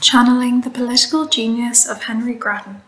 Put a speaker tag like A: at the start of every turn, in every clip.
A: Channeling the Political Genius of Henry Grattan,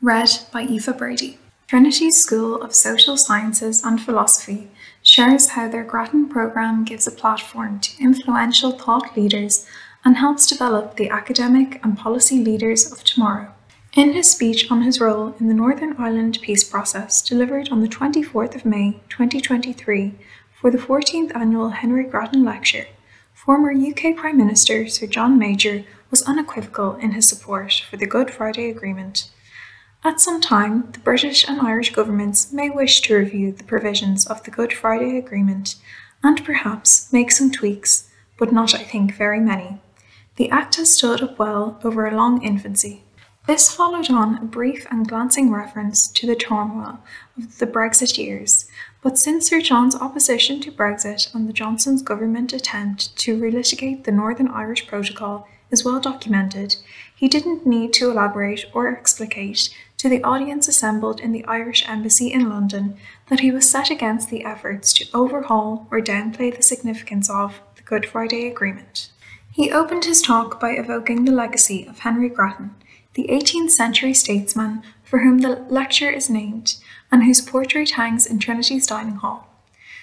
A: read by Aoife Brady. Trinity's School of Social Sciences and Philosophy shares how their Grattan program gives a platform to influential thought leaders and helps develop the academic and policy leaders of tomorrow. In his speech on his role in the Northern Ireland peace process delivered on the 24th of May 2023 for the 14th annual Henry Grattan Lecture, former UK Prime Minister Sir John Major was unequivocal in his support for the Good Friday Agreement. At some time, the British and Irish governments may wish to review the provisions of the Good Friday Agreement and perhaps make some tweaks, but not, I think, very many. The Act has stood up well over a long infancy. This followed on a brief and glancing reference to the turmoil of the Brexit years, but since Sir John's opposition to Brexit and the Johnson's government attempt to relitigate the Northern Irish Protocol is well documented, he didn't need to elaborate or explicate to the audience assembled in the Irish Embassy in London that he was set against the efforts to overhaul or downplay the significance of the Good Friday Agreement. He opened his talk by evoking the legacy of Henry Grattan, the 18th century statesman for whom the lecture is named and whose portrait hangs in Trinity's dining hall.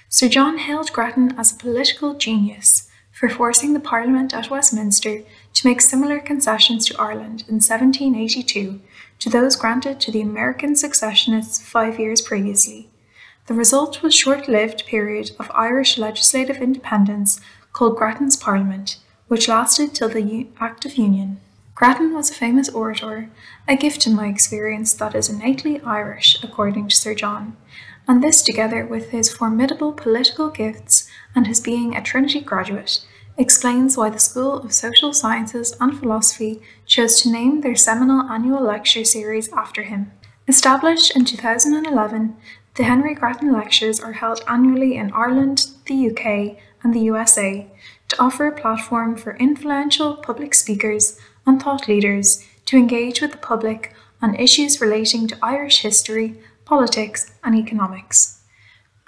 A: Sir John hailed Grattan as a political genius for forcing the Parliament at Westminster to make similar concessions to Ireland in 1782 to those granted to the American successionists five years previously. The result was a short-lived period of Irish legislative independence called Grattan's Parliament, which lasted till the Act of Union. Grattan was a famous orator, a gift in my experience that is innately Irish, according to Sir John, and this together with his formidable political gifts and his being a Trinity graduate, explains why the School of Social Sciences and Philosophy chose to name their seminal annual lecture series after him. Established in 2011, the Henry Grattan Lectures are held annually in Ireland, the UK, and the USA to offer a platform for influential public speakers and thought leaders to engage with the public on issues relating to Irish history, politics, and economics.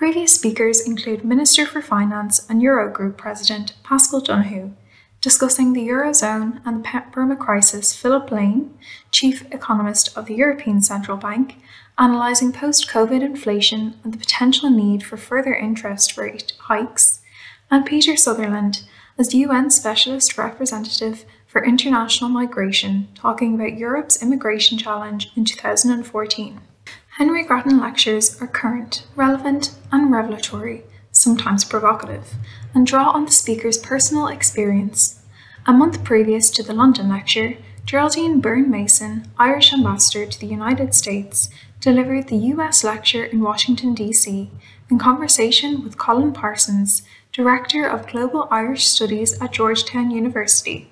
A: Previous speakers include Minister for Finance and Eurogroup President Paschal Donohoe, discussing the Eurozone and the Burma crisis, Philip Lane, Chief Economist of the European Central Bank, analysing post COVID inflation and the potential need for further interest rate hikes, and Peter Sutherland as UN Specialist Representative for International Migration, talking about Europe's immigration challenge in 2014. Henry Grattan lectures are current, relevant, and revelatory, sometimes provocative, and draw on the speaker's personal experience. A month previous to the London lecture, Geraldine Byrne Nason, Irish ambassador to the United States, delivered the US lecture in Washington, D.C., in conversation with Colin Parsons, Director of Global Irish Studies at Georgetown University.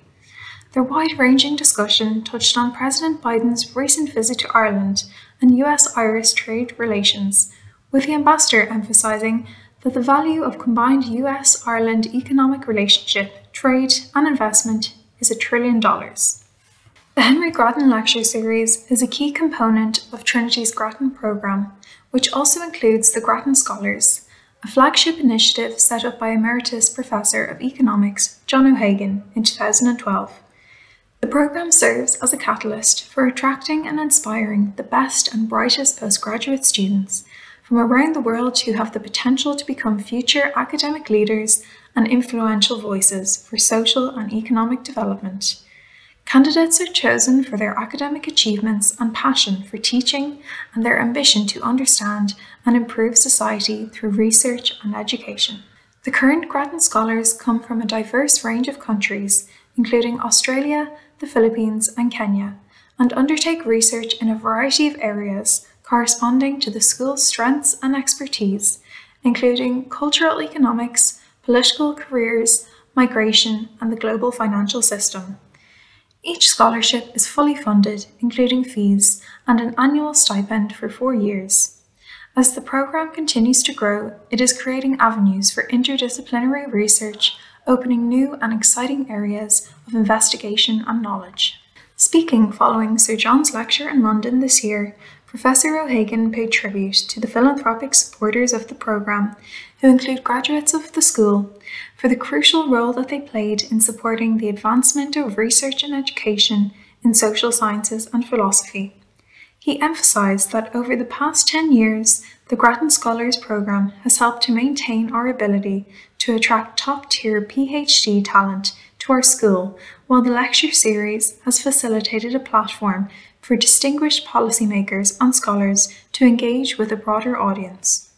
A: Their wide ranging discussion touched on President Biden's recent visit to Ireland and US Irish trade relations, with the ambassador emphasising that the value of combined US Ireland economic relationship, trade, and investment is a trillion dollars. The Henry Grattan Lecture Series is a key component of Trinity's Grattan programme, which also includes the Grattan Scholars, a flagship initiative set up by Emeritus Professor of Economics John O'Hagan in 2012. The program serves as a catalyst for attracting and inspiring the best and brightest postgraduate students from around the world who have the potential to become future academic leaders and influential voices for social and economic development. Candidates are chosen for their academic achievements and passion for teaching and their ambition to understand and improve society through research and education. The current Grattan Scholars come from a diverse range of countries, including Australia, the Philippines, and Kenya, and undertake research in a variety of areas corresponding to the school's strengths and expertise, including cultural economics, political careers, migration, and the global financial system. Each scholarship is fully funded, including fees, and an annual stipend for four years. As the programme continues to grow, it is creating avenues for interdisciplinary research opening new and exciting areas of investigation and knowledge. Speaking following Sir John's lecture in London this year, Professor O'Hagan paid tribute to the philanthropic supporters of the programme who include graduates of the school, for the crucial role that they played in supporting the advancement of research and education in social sciences and philosophy. He emphasised that over the past 10 years, the Grattan Scholars Programme has helped to maintain our ability to attract top tier PhD talent to our school, while the lecture series has facilitated a platform for distinguished policymakers and scholars to engage with a broader audience.